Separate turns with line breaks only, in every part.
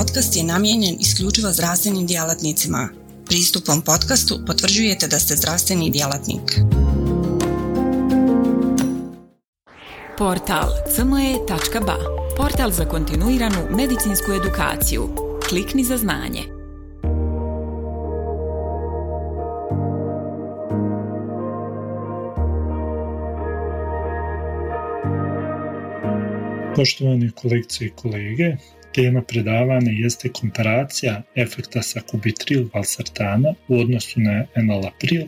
podcast je namijenjen isključivo zdravstvenim djelatnicima. Pristupom podcastu potvrđujete da ste zdravstveni djelatnik.
Portal cme.ba Portal za kontinuiranu medicinsku edukaciju. Klikni za znanje.
Poštovani kolegice i kolege, tema predavanja jeste komparacija efekta sakubitril valsartana u odnosu na enalapril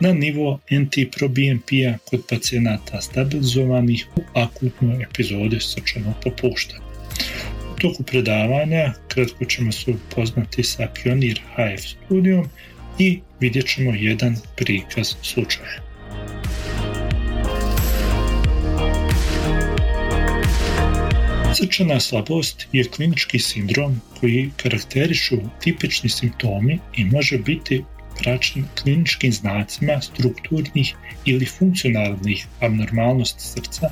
na nivo NT-proBNP-a kod pacijenata stabilizovanih u akutnoj epizodi srčanog popuštanja. U toku predavanja kratko ćemo se upoznati sa Pionir HF studijom i vidjet ćemo jedan prikaz slučaja. Srčana slabost je klinički sindrom koji karakterišu tipični simptomi i može biti praćen kliničkim znacima strukturnih ili funkcionalnih abnormalnosti srca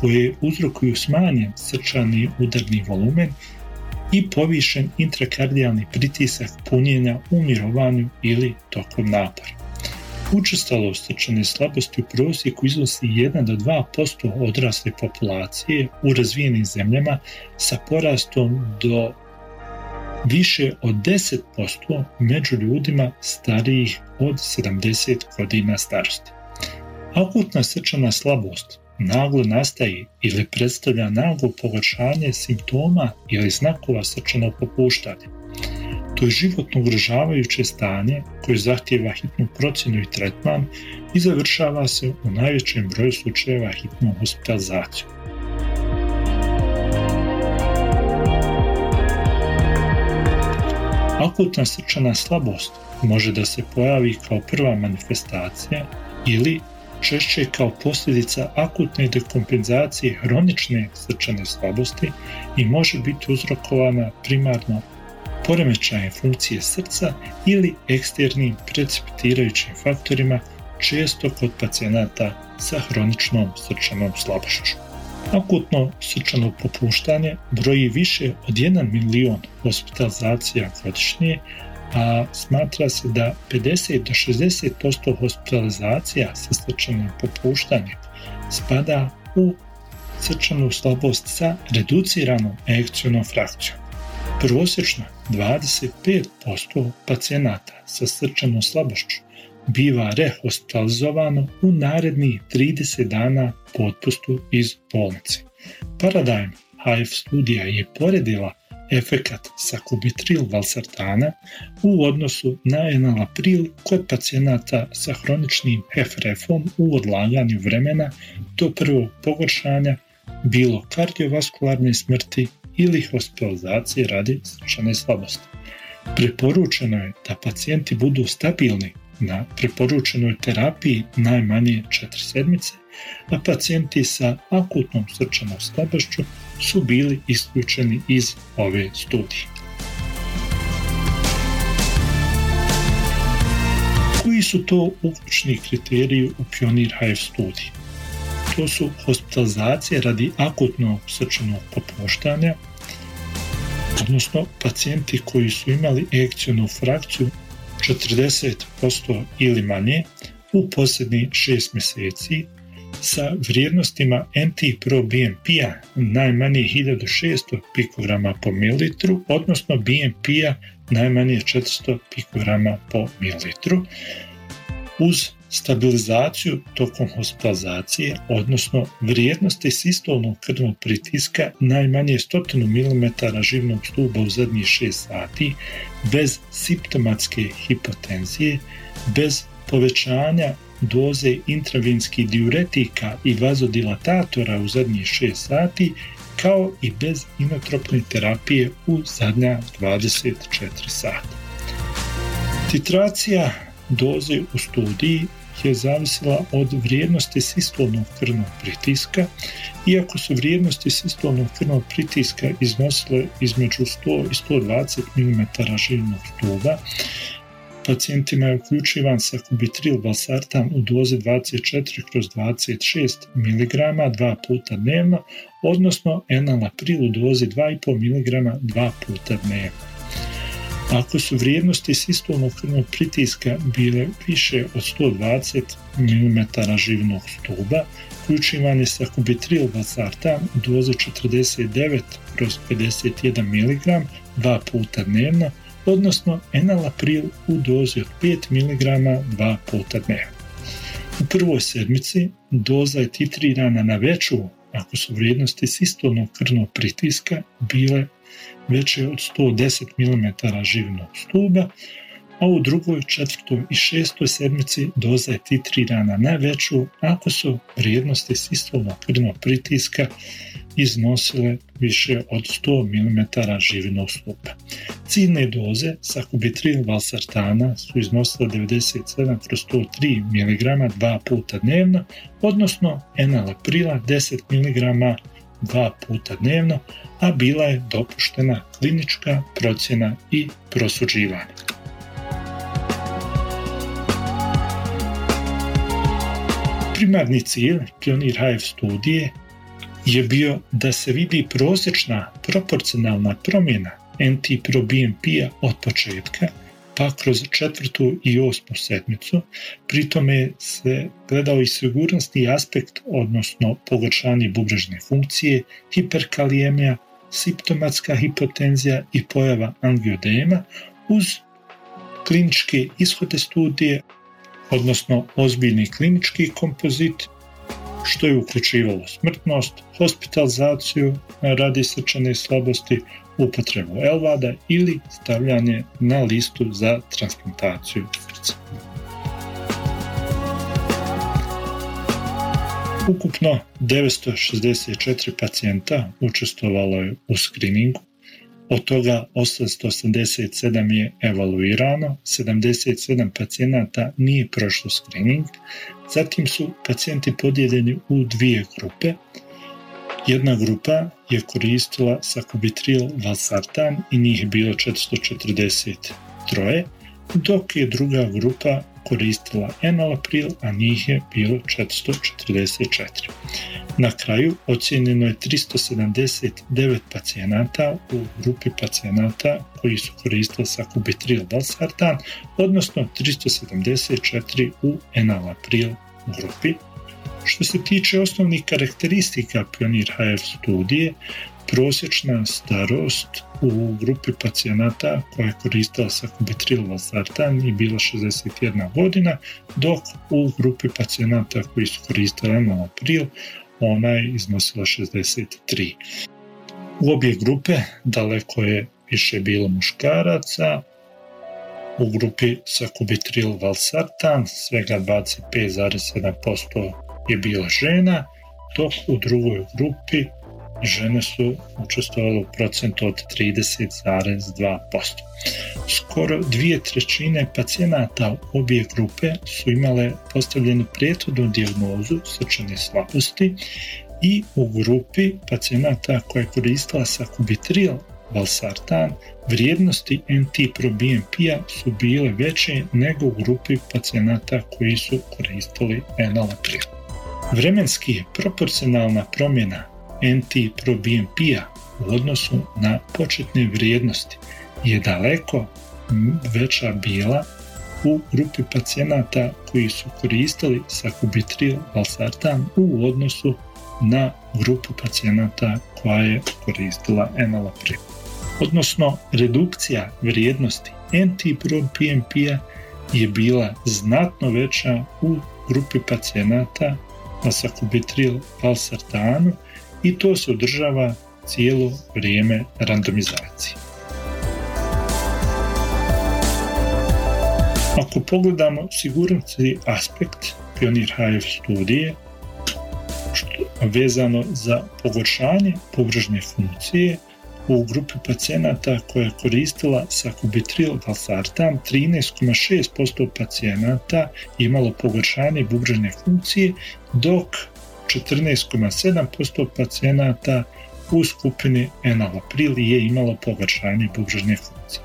koje uzrokuju smanjen srčani udarni volumen i povišen intrakardijalni pritisak punjenja u mirovanju ili tokom napora. Učestalost srčane slabosti u prosjeku iznosi 1 do 2% odrasle populacije u razvijenim zemljama sa porastom do više od 10% među ljudima starijih od 70 godina starosti. Akutna srčana slabost naglo nastaje ili predstavlja naglo pogoršanje simptoma ili znakova srčanog popuštanja. To je životno ugrožavajuće stanje koje zahtjeva hitnu procjenu i tretman i završava se u najvećem broju slučajeva hitnom hospitalizacijom. Akutna srčana slabost može da se pojavi kao prva manifestacija ili češće kao posljedica akutne dekompenzacije hronične srčane slabosti i može biti uzrokovana primarno poremećajem funkcije srca ili eksternim precipitirajućim faktorima često kod pacijenata sa hroničnom srčanom slabošću. Akutno srčano popuštanje broji više od 1 milion hospitalizacija godišnje, a smatra se da 50 do 60% hospitalizacija sa srčanim popuštanjem spada u srčanu slabost sa reduciranom ekcijnom frakcijom. Prosječno 25% pacijenata sa srčanom slabošću biva rehospitalizovano u narednih 30 dana po otpustu iz bolnice. Paradigm HF studija je poredila efekat sakubitril valsartana u odnosu na enalapril kod pacijenata sa hroničnim HFrF-om u odlaganju vremena do prvog pogoršanja bilo kardiovaskularne smrti ili hospitalizacije radi srčane slabosti. Preporučeno je da pacijenti budu stabilni na preporučenoj terapiji najmanje 4 sedmice, a pacijenti sa akutnom srčanom slabošću su bili isključeni iz ove studije. Koji su to uključni kriteriji u Pionir HF studiji? To su hospitalizacije radi akutnog srčanog popuštanja, odnosno pacijenti koji su imali ekcijonu frakciju 40% ili manje u posljednjih 6 mjeseci sa vrijednostima NT-proBNP-a najmanje 1600 pikograma po mililitru, odnosno BNP-a najmanje 400 pikograma po mililitru, uz stabilizaciju tokom hospitalizacije, odnosno vrijednosti sistolnog krvnog pritiska najmanje 100 mm živnog stuba u zadnjih 6 sati, bez simptomatske hipotenzije, bez povećanja doze intravinskih diuretika i vazodilatatora u zadnjih 6 sati, kao i bez inotropne terapije u zadnja 24 sata. Titracija doze u studiji je zavisila od vrijednosti sistolnog krvnog pritiska, iako su vrijednosti sistolnog krvnog pritiska iznosile između 100 i 120 mm živnog stuba, pacijentima je uključivan sakubitril valsartan u dozi 24 kroz 26 mg dva puta dnevno, odnosno enalapril u dozi 2,5 mg dva puta dnevno. Ako su vrijednosti sistolnog krvnog pritiska bile više od 120 mm živnog stuba, uključivan je sakubitril valsartan u dozi 49 kroz 51 mg dva puta dnevno, odnosno enalapril u dozi od 5 mg dva puta dnevno. U prvoj sedmici doza je titrirana na veću ako su vrijednosti sistolnog krvnog pritiska bile veće od 110 mm živnog stuba, a u drugoj, četvrtoj i šestoj sedmici doza je titrirana na veću ako su vrijednosti sistolnog krvnog pritiska iznosile više od 100 mm živinog stupa. Ciljne doze sakubitril valsartana su iznosile 97 kroz 103 mg dva puta dnevno, odnosno enalaprila 10 mg dva puta dnevno, a bila je dopuštena klinička procjena i prosuđivanje. Primarni cilj Pionir HF studije je bio da se vidi prosječna proporcionalna promjena NT-proBNP-a od početka pa kroz četvrtu i osmu sedmicu, pri tome se gledao i sigurnosni aspekt, odnosno pogoršanje bubrežne funkcije, hiperkalijemija, simptomatska hipotenzija i pojava angiodema uz kliničke ishode studije, odnosno ozbiljni klinički kompozit što je uključivalo smrtnost, hospitalizaciju radi srčane slabosti, upotrebu elvada ili stavljanje na listu za transplantaciju srca. Ukupno 964 pacijenta učestvovalo je u skriningu, od toga 887 je evaluirano, 77 pacijenata nije prošlo screening, zatim su pacijenti podijeljeni u dvije grupe. Jedna grupa je koristila sakubitril valsartan i njih bilo 443, dok je druga grupa koristila enalapril, a njih je bilo 444. Na kraju ocjenjeno je 379 pacijenata u grupi pacijenata koji su koristili sakubitril valsartan, odnosno 374 u enalapril grupi. Što se tiče osnovnih karakteristika Pionir HF studije, prosječna starost u grupi pacijenata koja je koristila sakubitril valsartan je bila 61 godina, dok u grupi pacijenata koji su koristili enalapril ona je iznosila 63. U obje grupe daleko je više bilo muškaraca, u grupi sakubitril valsartan svega 25,7% je bila žena, dok u drugoj grupi žene su učestvovale u procentu od 30,2%. Skoro dvije trećine pacijenata obje grupe su imale postavljenu prijetodnu dijagnozu srčane slabosti i u grupi pacijenata koja je koristila sakubitril valsartan, vrijednosti NT-proBNP-a su bile veće nego u grupi pacijenata koji su koristili enalapril. Vremenski proporcionalna promjena NT-proBNP-a u odnosu na početne vrijednosti je daleko veća bila u grupi pacijenata koji su koristili sakubitril valsartan u odnosu na grupu pacijenata koja je koristila enalapril. Odnosno, redukcija vrijednosti NT-proBNP-a je bila znatno veća u grupi pacijenata na sakubitril valsartanu i to se održava cijelo vrijeme randomizacije. Ako pogledamo sigurnosti aspekt Pionir HF studije, vezano za pogoršanje pobrežne funkcije, u grupi pacijenata koja je koristila sakubitril valsartan 13,6% pacijenata imalo pogoršanje bubrežne funkcije, dok 14,7% pacijenata u skupini enalapril je imalo pogoršanje bubžežne funkcije.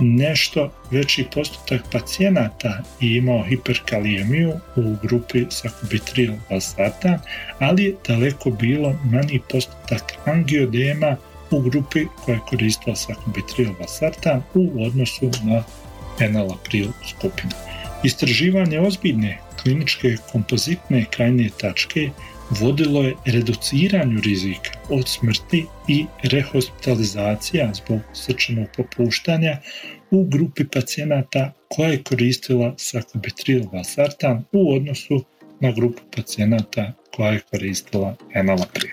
Nešto veći postotak pacijenata je imao hiperkalijemiju u grupi sakubitril valsartan, ali je daleko bilo manji postotak angiodema u grupi koja je koristila sakubitril valsartan u odnosu na enalapril skupinu. Istraživanje ozbiljne kliničke kompozitne krajnje tačke vodilo je reduciranju rizika od smrti i rehospitalizacija zbog srčanog popuštanja u grupi pacijenata koja je koristila sakubitril u odnosu na grupu pacijenata koja je koristila enalapril.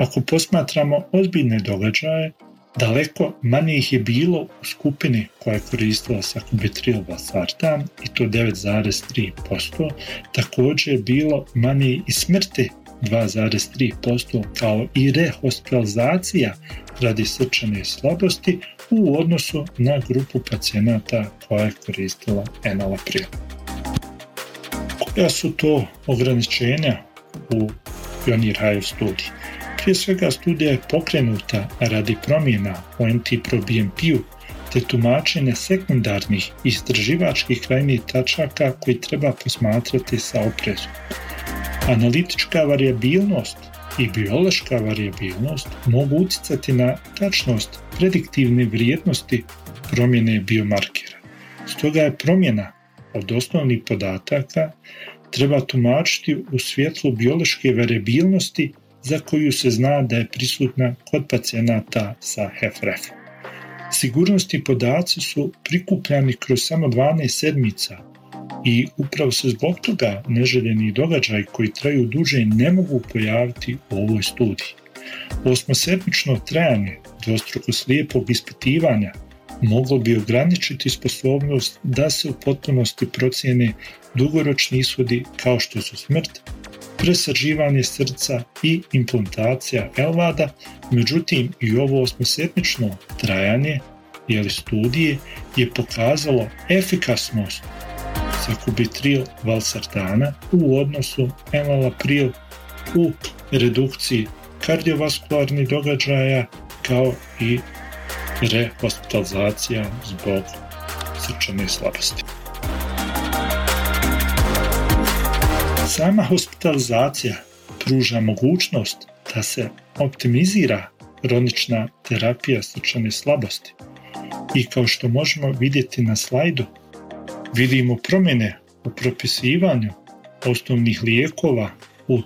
Ako posmatramo ozbiljne događaje, Daleko manje ih je bilo u skupini koja je koristila sakubitril valsartan i to 9,3%. Također je bilo manje i smrti 2,3% kao i rehospitalizacija radi srčane slabosti u odnosu na grupu pacijenata koja je koristila enalapril. Koja su to ograničenja u Pionir Hive studiji? Prije svega studija je pokrenuta radi promjena o NT-proBNP-u te tumačenja sekundarnih istraživačkih krajnjih tačaka koji treba posmatrati sa oprezom. Analitička variabilnost i biološka variabilnost mogu utjecati na tačnost prediktivne vrijednosti promjene biomarkera. Stoga je promjena od osnovnih podataka treba tumačiti u svjetlu biološke variabilnosti za koju se zna da je prisutna kod pacijenata sa HFrEF. Sigurnosti podaci su prikupljani kroz samo 12 sedmica i upravo se zbog toga neželjeni događaj koji traju duže ne mogu pojaviti u ovoj studiji. Osmosedmično trajanje dvostruko slijepog ispitivanja moglo bi ograničiti sposobnost da se u potpunosti procijene dugoročni ishodi kao što su smrt, presađivanje srca i implantacija elvada, međutim i ovo osmosetnično trajanje jeli studije je pokazalo efikasnost sakubitril valsartana u odnosu enalapril u redukciji kardiovaskularnih događaja kao i rehospitalizacija zbog srčane slabosti. Sama hospitalizacija pruža mogućnost da se optimizira kronična terapija srčane slabosti. I kao što možemo vidjeti na slajdu, vidimo promjene u propisivanju osnovnih lijekova u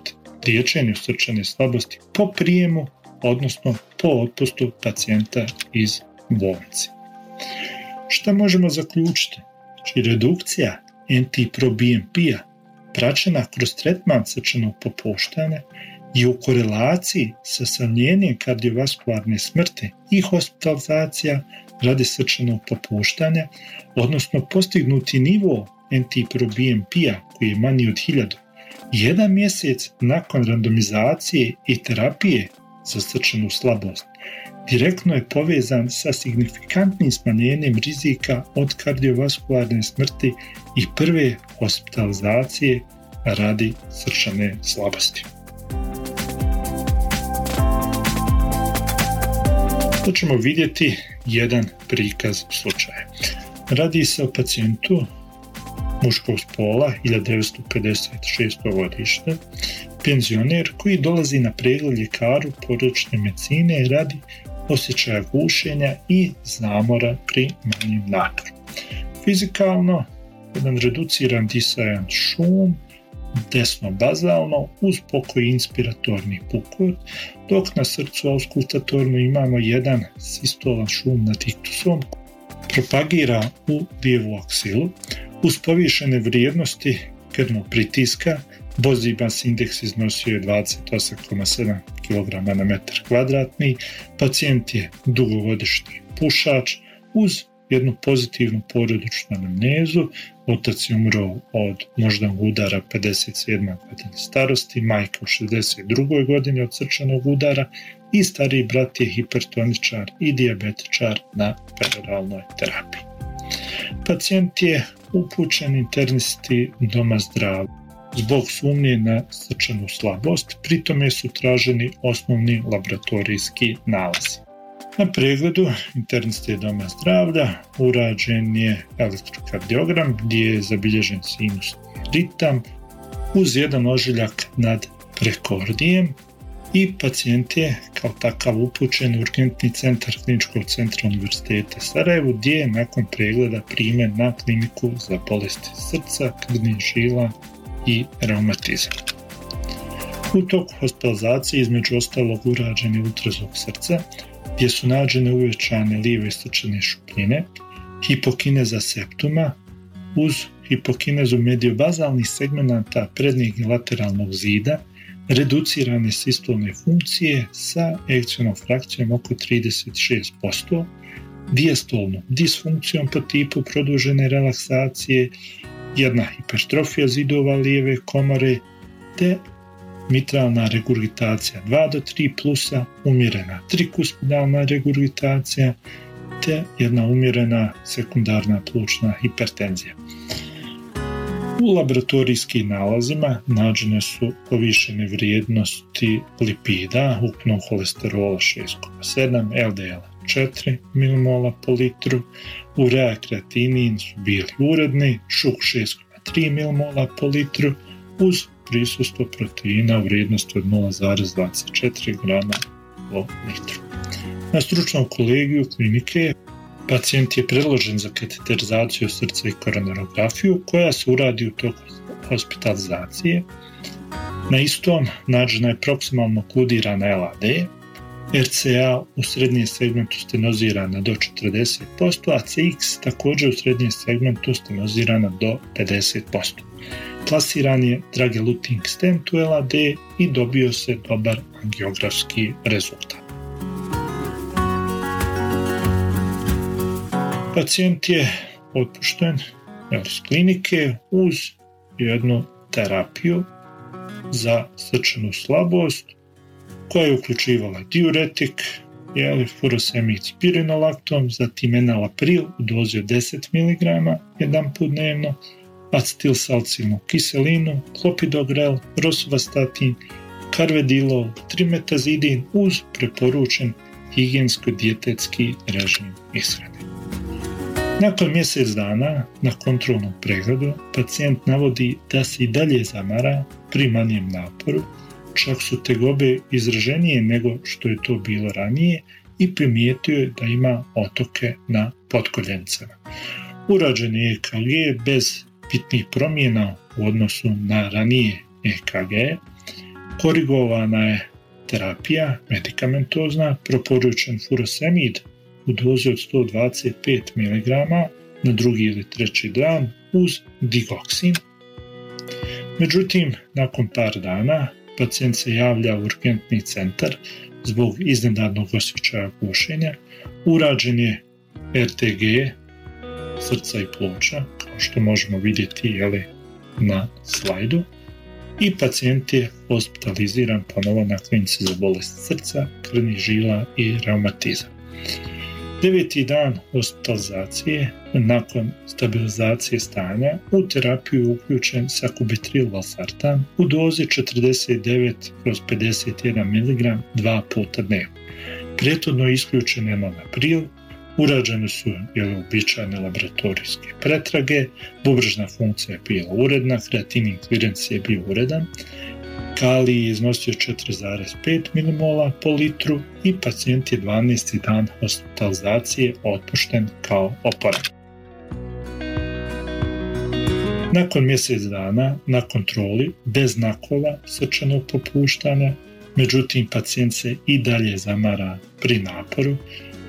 liječenju srčane slabosti po prijemu, odnosno po otpustu pacijenta iz bolnice. Šta možemo zaključiti? Znači, redukcija NT-proBNP-a praćena kroz tretman srčanog popuštanja i u korelaciji sa smanjenjem kardiovaskularne smrti i hospitalizacija radi srčanog popuštanja, odnosno postignuti nivo NT-proBNP-a koji je manji od 1000, jedan mjesec nakon randomizacije i terapije za srčanu slabost direktno je povezan sa signifikantnim smanjenjem rizika od kardiovaskularne smrti i prve hospitalizacije radi srčane slabosti. To ćemo vidjeti jedan prikaz slučaja. Radi se o pacijentu muškog spola 1956. godište, penzioner koji dolazi na pregled ljekaru porečne medicine radi osjećaja gušenja i zamora pri manjim naporu. Fizikalno, jedan reduciran disajan šum, desno bazalno uz pokoj inspiratorni pukot, dok na srcu auskultatorno imamo jedan sistolan šum nad propagira u lijevu aksilu, uz povišene vrijednosti krvnog pritiska, Bozibas indeks iznosio je 28,7 kg na metar kvadratni, pacijent je dugogodišnji pušač uz jednu pozitivnu porodičnu anamnezu, otac je umro od moždanog udara 57. godine starosti, majka u 62. godini od srčanog udara i stariji brat je hipertoničar i diabetičar na peroralnoj terapiji. Pacijent je upućen internisti doma zdravlja zbog sumnje na srčanu slabost, pritome su traženi osnovni laboratorijski nalazi. Na pregledu interniste doma zdravlja urađen je elektrokardiogram gdje je zabilježen sinus ritam uz jedan ožiljak nad prekordijem i pacijent je kao takav upućen u urgentni centar kliničkog centra Univerziteta Sarajevo gdje je nakon pregleda primen na kliniku za bolesti srca, krvnih žila i reumatizam. U toku hospitalizacije između ostalog urađen ultrazvuk srca gdje su nađene uvećane lijeve srčane šupljine, hipokineza septuma uz hipokinezu mediobazalnih segmenta prednjeg i lateralnog zida, reducirane sistolne funkcije sa ekcijnom frakcijom oko 36%, dijastolnom disfunkcijom po tipu produžene relaksacije, jedna hipertrofija zidova lijeve komore, te mitralna regurgitacija 2 do 3 plusa, umjerena trikuspidalna regurgitacija, te jedna umjerena sekundarna plućna hipertenzija. U laboratorijskim nalazima nađene su povišene vrijednosti lipida, ukupnog holesterola 6,7, LDL 4 mmol po litru, urea kreatinin su bili uredni, šuk 6,3 mmol po litru, uz prisustvo proteina u vrijednosti od 0,24 grama po litru. Na stručnom kolegiju klinike pacijent je predložen za kateterizaciju srca i koronarografiju koja se uradi u toku hospitalizacije. Na istom nađena je proksimalno kludirana LAD, RCA u srednjem segmentu stenozirana do 40%, a CX također u srednjem segmentu stenozirana do 50%. Plasiran je Drageluting stent u LAD i dobio se dobar angiografski rezultat. Pacijent je otpušten iz klinike uz jednu terapiju za srčanu slabost koja je uključivala diuretik, jeli, furosemid spirinolaktom, zatim enalapril u dozi od 10 mg jedan put dnevno, acetil salcilnu kiselinu, klopidogrel, rosuvastatin, karvedilol, trimetazidin uz preporučen higijensko-dijetetski režim ishrane. Nakon mjesec dana na kontrolnom pregledu pacijent navodi da se i dalje zamara pri manjem naporu, čak su tegobe izraženije nego što je to bilo ranije i primijetio je da ima otoke na potkoljencama. Urađen je EKG bez bitnih promjena u odnosu na ranije EKG, korigovana je terapija medikamentozna, proporučen furosemid u dozi od 125 mg na drugi ili treći dan uz digoksin. Međutim, nakon par dana pacijent se javlja u urgentni centar zbog iznenadnog osjećaja gušenja, urađen je RTG srca i ploča, kao što možemo vidjeti jeli, na slajdu, i pacijent je hospitaliziran ponovo na klinici za bolest srca, krvnih žila i reumatizam. Deveti dan hospitalizacije nakon stabilizacije stanja u terapiju je uključen sakubitril valsartan u dozi 49 kroz 51 mg dva puta dnevno. Prijetodno je isključen april, urađene su jel, običajne laboratorijske pretrage, bubrežna funkcija je bila uredna, kreatinin klirenc je bio uredan, kalij iznosio 4,5 mmol po litru i pacijent je 12. dan hospitalizacije otpušten kao oporan. Nakon mjesec dana na kontroli bez nakova srčanog popuštanja, međutim pacijent se i dalje zamara pri naporu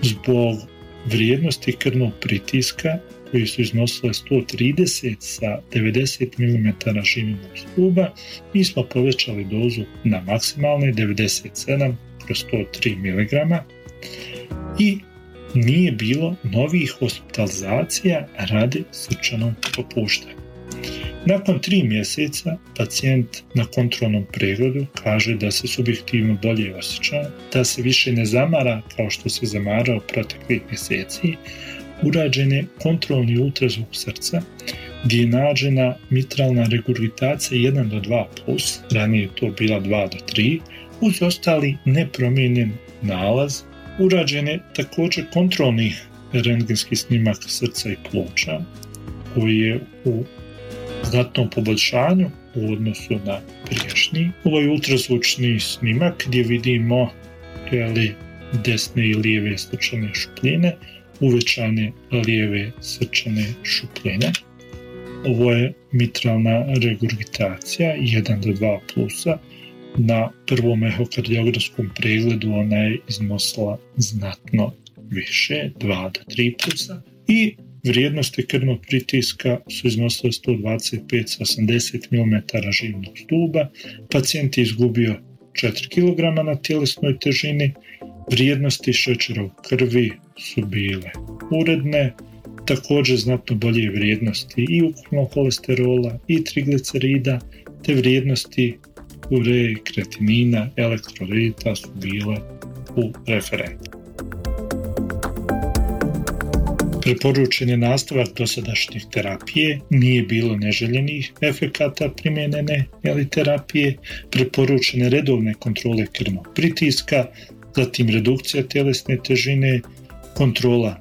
zbog vrijednosti krvnog pritiska koji su iznosile 130 sa 90 mm živinog stuba, mi smo povećali dozu na maksimalne 97 kroz 103 mg i nije bilo novih hospitalizacija radi srčanog popuštanja. Nakon tri mjeseca pacijent na kontrolnom pregledu kaže da se subjektivno bolje osjeća, da se više ne zamara kao što se zamarao proteklih mjeseci, urađen je kontrolni ultrazvuk srca gdje je nađena mitralna regurgitacija 1 do 2 plus, ranije je to bila 2 do 3, uz ostali nepromijenjen nalaz, urađen je također kontrolni rentgenski snimak srca i pluća, koji je u znatnom poboljšanju u odnosu na prijašnji. Ovaj ultrazvučni snimak gdje vidimo jeli, desne i lijeve srčane šupljine, uvećane lijeve srčane šupljine. Ovo je mitralna regurgitacija 1 do 2 plusa. Na prvom ehokardiografskom pregledu ona je iznosila znatno više, 2 do 3 plusa. I vrijednosti krvnog pritiska su iznosile 125 sa 80 mm živnog stuba. Pacijent je izgubio 4 kg na tjelesnoj težini. Vrijednosti šećera u krvi su bile uredne, također znatno bolje vrijednosti i ukupnog kolesterola i triglicerida, te vrijednosti ureje, kretinina, elektrolita su bile u referentu. Preporučen je nastavak dosadašnjih terapije, nije bilo neželjenih efekata primjenene terapije, preporučene redovne kontrole krvnog pritiska, zatim redukcija tjelesne težine, kontrola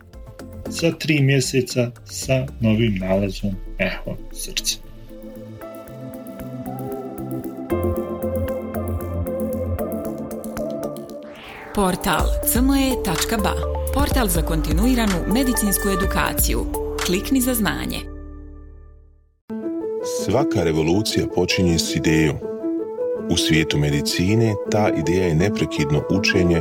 za tri mjeseca sa novim nalazom eho srca.
Portal cme.ba Portal za kontinuiranu medicinsku edukaciju. Klikni za znanje.
Svaka revolucija počinje s idejom. U svijetu medicine ta ideja je neprekidno učenje,